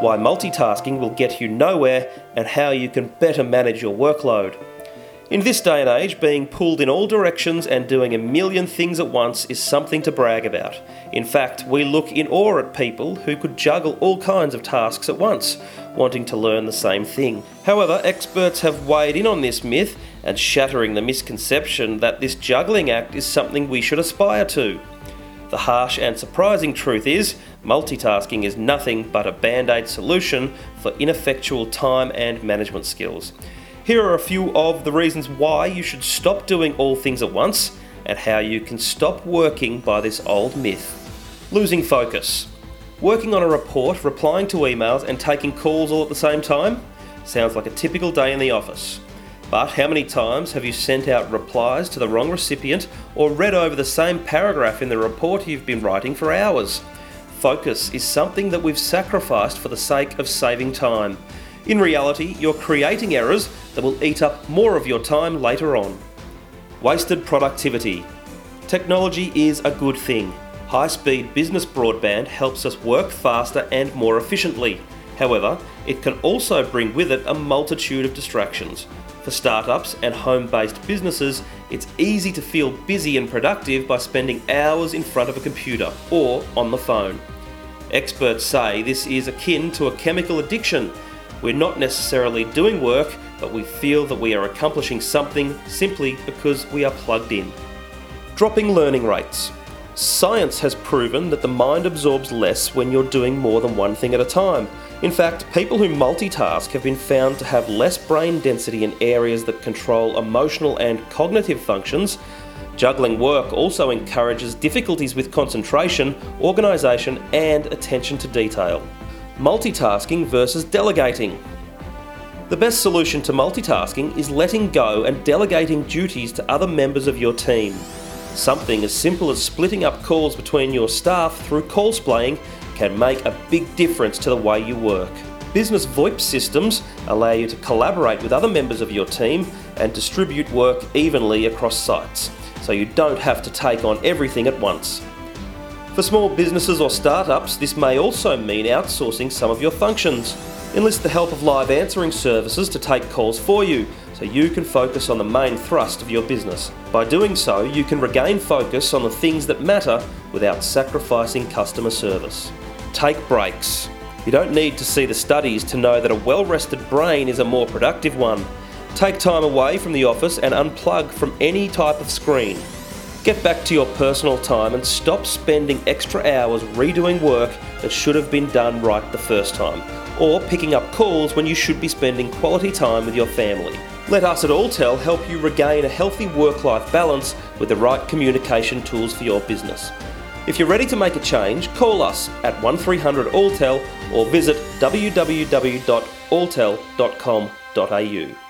why multitasking will get you nowhere, and how you can better manage your workload. In this day and age, being pulled in all directions and doing a million things at once is something to brag about. In fact, we look in awe at people who could juggle all kinds of tasks at once, wanting to learn the same thing. However, experts have weighed in on this myth and shattering the misconception that this juggling act is something we should aspire to. The harsh and surprising truth is, multitasking is nothing but a band aid solution for ineffectual time and management skills. Here are a few of the reasons why you should stop doing all things at once and how you can stop working by this old myth. Losing focus. Working on a report, replying to emails, and taking calls all at the same time? Sounds like a typical day in the office. But how many times have you sent out replies to the wrong recipient or read over the same paragraph in the report you've been writing for hours? Focus is something that we've sacrificed for the sake of saving time. In reality, you're creating errors that will eat up more of your time later on. Wasted productivity. Technology is a good thing. High speed business broadband helps us work faster and more efficiently. However, it can also bring with it a multitude of distractions. For startups and home based businesses, it's easy to feel busy and productive by spending hours in front of a computer or on the phone. Experts say this is akin to a chemical addiction we're not necessarily doing work, but we feel that we are accomplishing something simply because we are plugged in. Dropping learning rates. Science has proven that the mind absorbs less when you're doing more than one thing at a time. In fact, people who multitask have been found to have less brain density in areas that control emotional and cognitive functions. Juggling work also encourages difficulties with concentration, organisation, and attention to detail multitasking versus delegating. The best solution to multitasking is letting go and delegating duties to other members of your team. Something as simple as splitting up calls between your staff through call splaying can make a big difference to the way you work. Business VoIP systems allow you to collaborate with other members of your team and distribute work evenly across sites, so you don't have to take on everything at once. For small businesses or startups, this may also mean outsourcing some of your functions. Enlist the help of live answering services to take calls for you so you can focus on the main thrust of your business. By doing so, you can regain focus on the things that matter without sacrificing customer service. Take breaks. You don't need to see the studies to know that a well rested brain is a more productive one. Take time away from the office and unplug from any type of screen. Get back to your personal time and stop spending extra hours redoing work that should have been done right the first time, or picking up calls when you should be spending quality time with your family. Let us at Alltel help you regain a healthy work life balance with the right communication tools for your business. If you're ready to make a change, call us at 1300 Alltel or visit www.alltel.com.au.